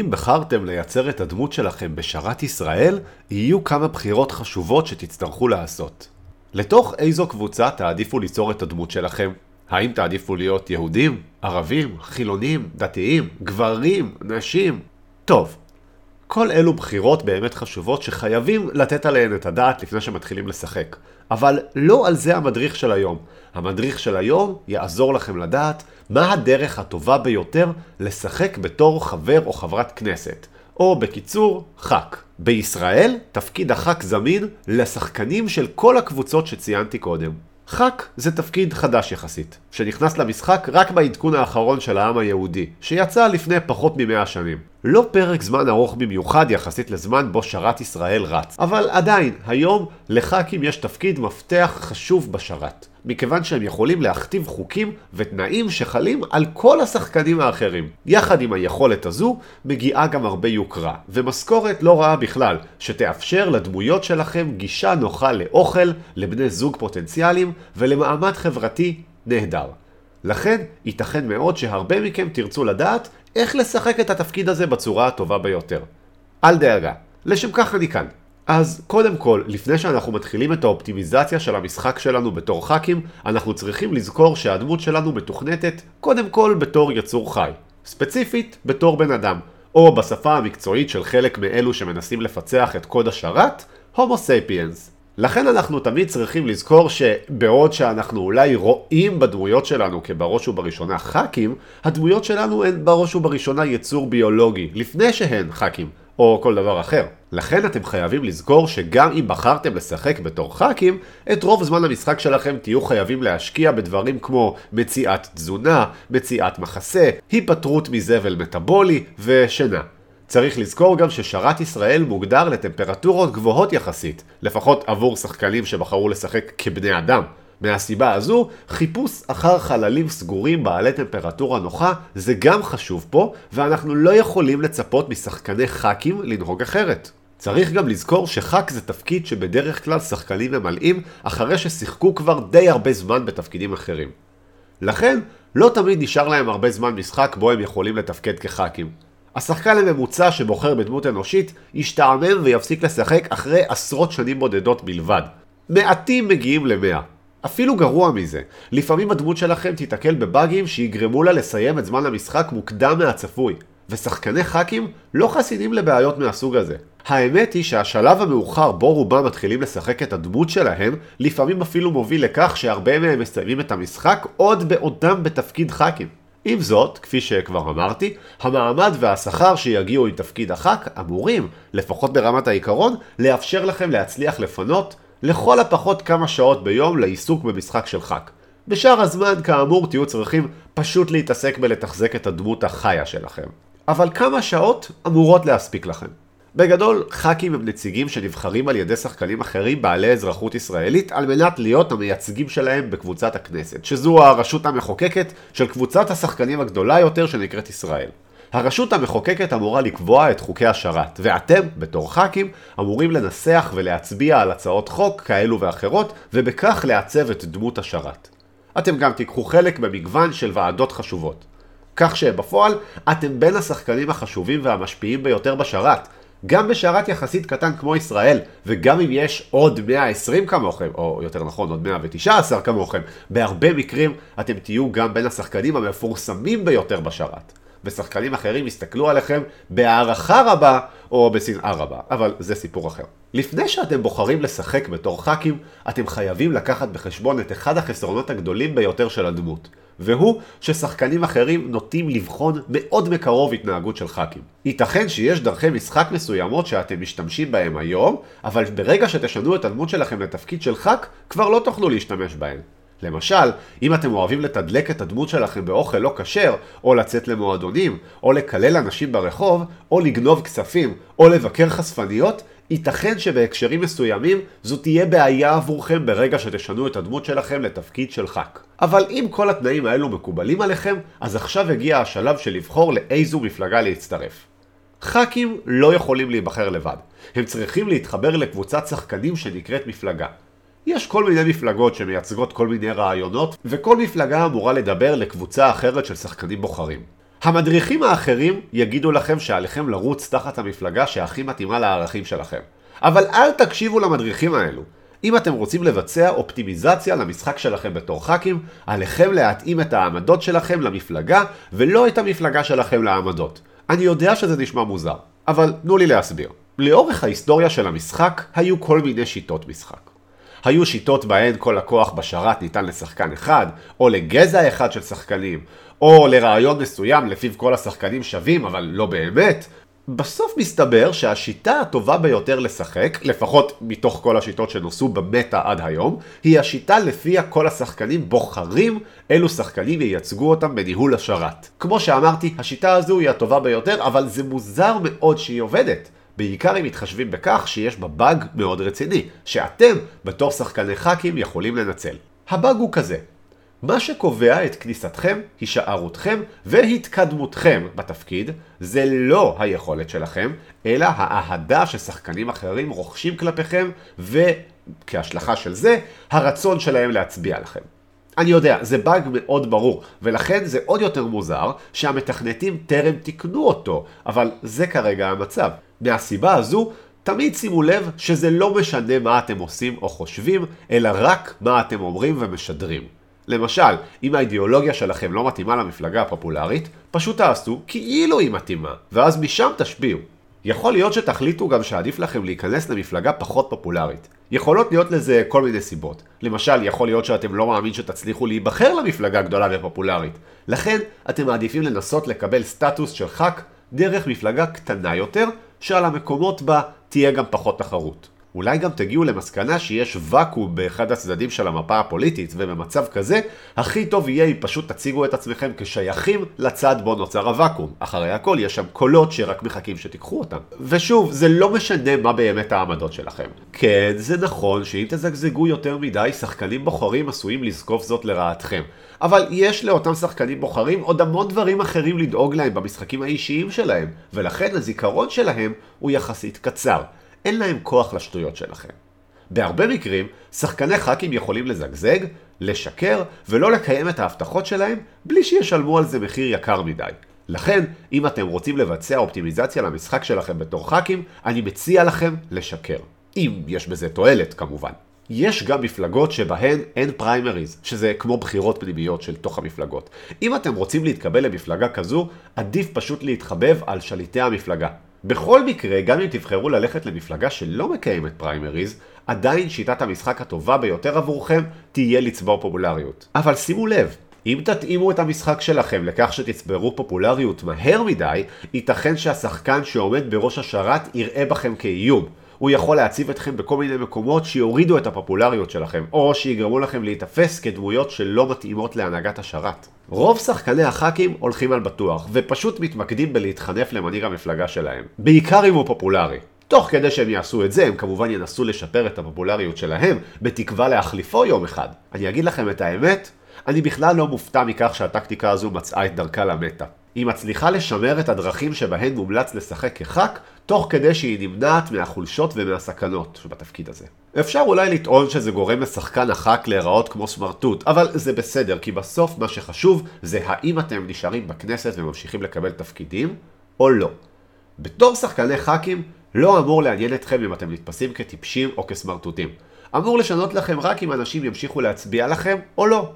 אם בחרתם לייצר את הדמות שלכם בשרת ישראל, יהיו כמה בחירות חשובות שתצטרכו לעשות. לתוך איזו קבוצה תעדיפו ליצור את הדמות שלכם? האם תעדיפו להיות יהודים, ערבים, חילונים, דתיים, גברים, נשים? טוב, כל אלו בחירות באמת חשובות שחייבים לתת עליהן את הדעת לפני שמתחילים לשחק. אבל לא על זה המדריך של היום. המדריך של היום יעזור לכם לדעת מה הדרך הטובה ביותר לשחק בתור חבר או חברת כנסת. או בקיצור, ח"כ. בישראל, תפקיד הח"כ זמין לשחקנים של כל הקבוצות שציינתי קודם. ח"כ זה תפקיד חדש יחסית, שנכנס למשחק רק בעדכון האחרון של העם היהודי, שיצא לפני פחות ממאה שנים. לא פרק זמן ארוך במיוחד יחסית לזמן בו שרת ישראל רץ, אבל עדיין, היום לח"כים יש תפקיד מפתח חשוב בשרת. מכיוון שהם יכולים להכתיב חוקים ותנאים שחלים על כל השחקנים האחרים. יחד עם היכולת הזו, מגיעה גם הרבה יוקרה, ומשכורת לא רעה בכלל, שתאפשר לדמויות שלכם גישה נוחה לאוכל, לבני זוג פוטנציאליים ולמעמד חברתי נהדר. לכן, ייתכן מאוד שהרבה מכם תרצו לדעת איך לשחק את התפקיד הזה בצורה הטובה ביותר. אל דאגה, לשם כך אני כאן. אז קודם כל, לפני שאנחנו מתחילים את האופטימיזציה של המשחק שלנו בתור חאקים, אנחנו צריכים לזכור שהדמות שלנו מתוכנתת קודם כל בתור יצור חי. ספציפית, בתור בן אדם. או בשפה המקצועית של חלק מאלו שמנסים לפצח את קוד השרת, הומו סייפיאנס. לכן אנחנו תמיד צריכים לזכור שבעוד שאנחנו אולי רואים בדמויות שלנו כבראש ובראשונה ח"כים, הדמויות שלנו הן בראש ובראשונה יצור ביולוגי, לפני שהן ח"כים. או כל דבר אחר. לכן אתם חייבים לזכור שגם אם בחרתם לשחק בתור ח"כים, את רוב זמן המשחק שלכם תהיו חייבים להשקיע בדברים כמו מציאת תזונה, מציאת מחסה, היפטרות מזבל מטאבולי ושינה. צריך לזכור גם ששרת ישראל מוגדר לטמפרטורות גבוהות יחסית, לפחות עבור שחקנים שבחרו לשחק כבני אדם. מהסיבה הזו, חיפוש אחר חללים סגורים בעלי טמפרטורה נוחה זה גם חשוב פה, ואנחנו לא יכולים לצפות משחקני חאקים לנהוג אחרת. צריך גם לזכור שחאק זה תפקיד שבדרך כלל שחקנים ממלאים אחרי ששיחקו כבר די הרבה זמן בתפקידים אחרים. לכן, לא תמיד נשאר להם הרבה זמן משחק בו הם יכולים לתפקד כחאקים. השחקן הממוצע שבוחר בדמות אנושית ישתעמם ויפסיק לשחק אחרי עשרות שנים בודדות בלבד. מעטים מגיעים למאה. אפילו גרוע מזה, לפעמים הדמות שלכם תיתקל בבאגים שיגרמו לה לסיים את זמן המשחק מוקדם מהצפוי, ושחקני חאקים לא חסינים לבעיות מהסוג הזה. האמת היא שהשלב המאוחר בו רובם מתחילים לשחק את הדמות שלהם, לפעמים אפילו מוביל לכך שהרבה מהם מסיימים את המשחק עוד בעודם בתפקיד חאקים. עם זאת, כפי שכבר אמרתי, המעמד והשכר שיגיעו עם תפקיד הח"כ אמורים, לפחות ברמת העיקרון, לאפשר לכם להצליח לפנות לכל הפחות כמה שעות ביום לעיסוק במשחק של חאק. בשאר הזמן, כאמור, תהיו צריכים פשוט להתעסק בלתחזק את הדמות החיה שלכם. אבל כמה שעות אמורות להספיק לכם. בגדול, חאקים הם נציגים שנבחרים על ידי שחקנים אחרים בעלי אזרחות ישראלית על מנת להיות המייצגים שלהם בקבוצת הכנסת, שזו הרשות המחוקקת של קבוצת השחקנים הגדולה יותר שנקראת ישראל. הרשות המחוקקת אמורה לקבוע את חוקי השרת, ואתם, בתור ח"כים, אמורים לנסח ולהצביע על הצעות חוק כאלו ואחרות, ובכך לעצב את דמות השרת. אתם גם תיקחו חלק במגוון של ועדות חשובות. כך שבפועל, אתם בין השחקנים החשובים והמשפיעים ביותר בשרת. גם בשרת יחסית קטן כמו ישראל, וגם אם יש עוד 120 כמוכם, או יותר נכון עוד 119 כמוכם, בהרבה מקרים אתם תהיו גם בין השחקנים המפורסמים ביותר בשרת. ושחקנים אחרים יסתכלו עליכם בהערכה רבה או בשנאה רבה, אבל זה סיפור אחר. לפני שאתם בוחרים לשחק בתור חאקים, אתם חייבים לקחת בחשבון את אחד החסרונות הגדולים ביותר של הדמות, והוא ששחקנים אחרים נוטים לבחון מאוד מקרוב התנהגות של חאקים. ייתכן שיש דרכי משחק מסוימות שאתם משתמשים בהם היום, אבל ברגע שתשנו את הדמות שלכם לתפקיד של חאק, כבר לא תוכלו להשתמש בהם. למשל, אם אתם אוהבים לתדלק את הדמות שלכם באוכל לא כשר, או לצאת למועדונים, או לקלל אנשים ברחוב, או לגנוב כספים, או לבקר חשפניות, ייתכן שבהקשרים מסוימים זו תהיה בעיה עבורכם ברגע שתשנו את הדמות שלכם לתפקיד של ח"כ. אבל אם כל התנאים האלו מקובלים עליכם, אז עכשיו הגיע השלב של לבחור לאיזו מפלגה להצטרף. ח"כים לא יכולים להיבחר לבד. הם צריכים להתחבר לקבוצת שחקנים שנקראת מפלגה. יש כל מיני מפלגות שמייצגות כל מיני רעיונות, וכל מפלגה אמורה לדבר לקבוצה אחרת של שחקנים בוחרים. המדריכים האחרים יגידו לכם שעליכם לרוץ תחת המפלגה שהכי מתאימה לערכים שלכם. אבל אל תקשיבו למדריכים האלו. אם אתם רוצים לבצע אופטימיזציה למשחק שלכם בתור ח"כים, עליכם להתאים את העמדות שלכם למפלגה, ולא את המפלגה שלכם לעמדות. אני יודע שזה נשמע מוזר, אבל תנו לי להסביר. לאורך ההיסטוריה של המשחק היו כל מיני שיטות משחק. היו שיטות בהן כל הכוח בשרת ניתן לשחקן אחד, או לגזע אחד של שחקנים, או לרעיון מסוים לפיו כל השחקנים שווים, אבל לא באמת. בסוף מסתבר שהשיטה הטובה ביותר לשחק, לפחות מתוך כל השיטות שנוסו במטה עד היום, היא השיטה לפיה כל השחקנים בוחרים אילו שחקנים ייצגו אותם בניהול השרת. כמו שאמרתי, השיטה הזו היא הטובה ביותר, אבל זה מוזר מאוד שהיא עובדת. בעיקר אם מתחשבים בכך שיש בה באג מאוד רציני, שאתם, בתור שחקני חאקים, יכולים לנצל. הבאג הוא כזה, מה שקובע את כניסתכם, הישארותכם והתקדמותכם בתפקיד זה לא היכולת שלכם, אלא האהדה ששחקנים אחרים רוכשים כלפיכם וכהשלכה של זה, הרצון שלהם להצביע לכם. אני יודע, זה באג מאוד ברור, ולכן זה עוד יותר מוזר שהמתכנתים טרם תיקנו אותו, אבל זה כרגע המצב. מהסיבה הזו, תמיד שימו לב שזה לא משנה מה אתם עושים או חושבים, אלא רק מה אתם אומרים ומשדרים. למשל, אם האידיאולוגיה שלכם לא מתאימה למפלגה הפופולרית, פשוט תעשו כאילו היא מתאימה, ואז משם תשפיעו. יכול להיות שתחליטו גם שעדיף לכם להיכנס למפלגה פחות פופולרית. יכולות להיות לזה כל מיני סיבות. למשל, יכול להיות שאתם לא מאמין שתצליחו להיבחר למפלגה גדולה ופופולרית. לכן, אתם מעדיפים לנסות לקבל סטטוס של ח"כ דרך מפלגה קטנה יותר, שעל המקומות בה תהיה גם פחות תחרות. אולי גם תגיעו למסקנה שיש ואקום באחד הצדדים של המפה הפוליטית, ובמצב כזה, הכי טוב יהיה אם פשוט תציגו את עצמכם כשייכים לצד בו נוצר הוואקום. אחרי הכל, יש שם קולות שרק מחכים שתיקחו אותם. ושוב, זה לא משנה מה באמת העמדות שלכם. כן, זה נכון שאם תזגזגו יותר מדי, שחקנים בוחרים עשויים לזקוף זאת לרעתכם. אבל יש לאותם שחקנים בוחרים עוד המון דברים אחרים לדאוג להם במשחקים האישיים שלהם, ולכן הזיכרון שלהם הוא יחסית קצר. אין להם כוח לשטויות שלכם. בהרבה מקרים, שחקני חאקים יכולים לזגזג, לשקר ולא לקיים את ההבטחות שלהם בלי שישלמו על זה מחיר יקר מדי. לכן, אם אתם רוצים לבצע אופטימיזציה למשחק שלכם בתור חאקים, אני מציע לכם לשקר. אם יש בזה תועלת, כמובן. יש גם מפלגות שבהן אין פריימריז, שזה כמו בחירות פנימיות של תוך המפלגות. אם אתם רוצים להתקבל למפלגה כזו, עדיף פשוט להתחבב על שליטי המפלגה. בכל מקרה, גם אם תבחרו ללכת למפלגה שלא מקיימת פריימריז, עדיין שיטת המשחק הטובה ביותר עבורכם תהיה לצבור פופולריות. אבל שימו לב, אם תתאימו את המשחק שלכם לכך שתצברו פופולריות מהר מדי, ייתכן שהשחקן שעומד בראש השרת יראה בכם כאיום. הוא יכול להציב אתכם בכל מיני מקומות שיורידו את הפופולריות שלכם, או שיגרמו לכם להיתפס כדמויות שלא מתאימות להנהגת השרת. רוב שחקני הח"כים הולכים על בטוח, ופשוט מתמקדים בלהתחנף למנהיג המפלגה שלהם. בעיקר אם הוא פופולרי. תוך כדי שהם יעשו את זה, הם כמובן ינסו לשפר את הפופולריות שלהם, בתקווה להחליפו יום אחד. אני אגיד לכם את האמת, אני בכלל לא מופתע מכך שהטקטיקה הזו מצאה את דרכה למטה. היא מצליחה לשמר את הדרכים שבהן מומלץ לשחק כח"כ, תוך כדי שהיא נמנעת מהחולשות ומהסכנות שבתפקיד הזה. אפשר אולי לטעון שזה גורם לשחקן הח"כ להיראות כמו סמרטוט, אבל זה בסדר, כי בסוף מה שחשוב זה האם אתם נשארים בכנסת וממשיכים לקבל תפקידים, או לא. בתור שחקני ח"כים, לא אמור לעניין אתכם אם אתם נתפסים כטיפשים או כסמרטוטים. אמור לשנות לכם רק אם אנשים ימשיכו להצביע לכם או לא.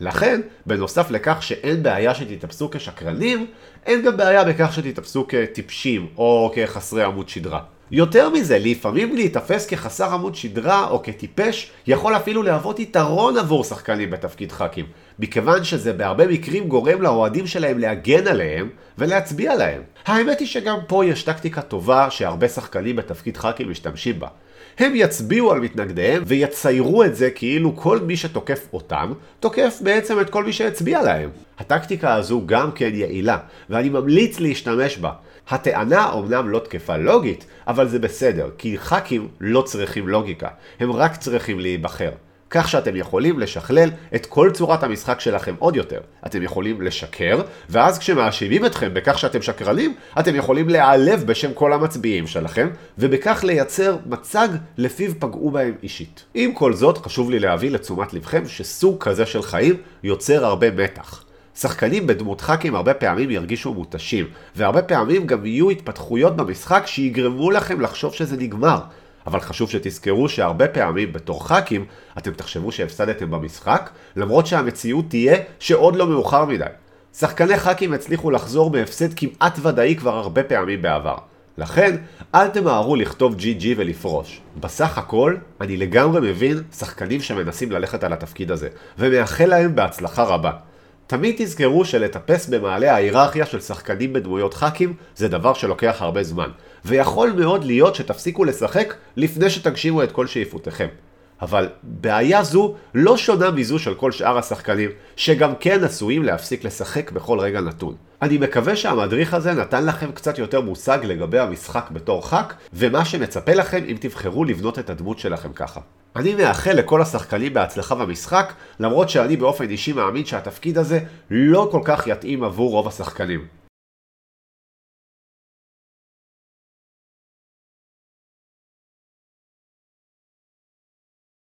לכן, בנוסף לכך שאין בעיה שתתאפסו כשקרנים, אין גם בעיה בכך שתתאפסו כטיפשים או כחסרי עמוד שדרה. יותר מזה, לפעמים להיתפס כחסר עמוד שדרה או כטיפש יכול אפילו להוות יתרון עבור שחקנים בתפקיד ח"כים, מכיוון שזה בהרבה מקרים גורם לאוהדים שלהם להגן עליהם ולהצביע להם. האמת היא שגם פה יש טקטיקה טובה שהרבה שחקנים בתפקיד ח"כים משתמשים בה. הם יצביעו על מתנגדיהם ויציירו את זה כאילו כל מי שתוקף אותם, תוקף בעצם את כל מי שהצביע להם. הטקטיקה הזו גם כן יעילה, ואני ממליץ להשתמש בה. הטענה אומנם לא תקפה לוגית, אבל זה בסדר, כי ח"כים לא צריכים לוגיקה, הם רק צריכים להיבחר. כך שאתם יכולים לשכלל את כל צורת המשחק שלכם עוד יותר. אתם יכולים לשקר, ואז כשמאשימים אתכם בכך שאתם שקרנים, אתם יכולים להיעלב בשם כל המצביעים שלכם, ובכך לייצר מצג לפיו פגעו בהם אישית. עם כל זאת, חשוב לי להביא לתשומת לבכם שסוג כזה של חיים יוצר הרבה מתח. שחקנים בדמות ח"כים הרבה פעמים ירגישו מותשים, והרבה פעמים גם יהיו התפתחויות במשחק שיגרמו לכם לחשוב שזה נגמר. אבל חשוב שתזכרו שהרבה פעמים בתור ח"כים אתם תחשבו שהפסדתם במשחק, למרות שהמציאות תהיה שעוד לא מאוחר מדי. שחקני ח"כים הצליחו לחזור מהפסד כמעט ודאי כבר הרבה פעמים בעבר. לכן, אל תמהרו לכתוב GG ולפרוש. בסך הכל, אני לגמרי מבין שחקנים שמנסים ללכת על התפקיד הזה, ומאחל להם בהצלחה רבה. תמיד תזכרו שלטפס במעלה ההיררכיה של שחקנים בדמויות ח"כים זה דבר שלוקח הרבה זמן, ויכול מאוד להיות שתפסיקו לשחק לפני שתגשימו את כל שאיפותיכם. אבל בעיה זו לא שונה מזו של כל שאר השחקנים, שגם כן עשויים להפסיק לשחק בכל רגע נתון. אני מקווה שהמדריך הזה נתן לכם קצת יותר מושג לגבי המשחק בתור ח"כ, ומה שמצפה לכם אם תבחרו לבנות את הדמות שלכם ככה. אני מאחל לכל השחקנים בהצלחה במשחק, למרות שאני באופן אישי מאמין שהתפקיד הזה לא כל כך יתאים עבור רוב השחקנים.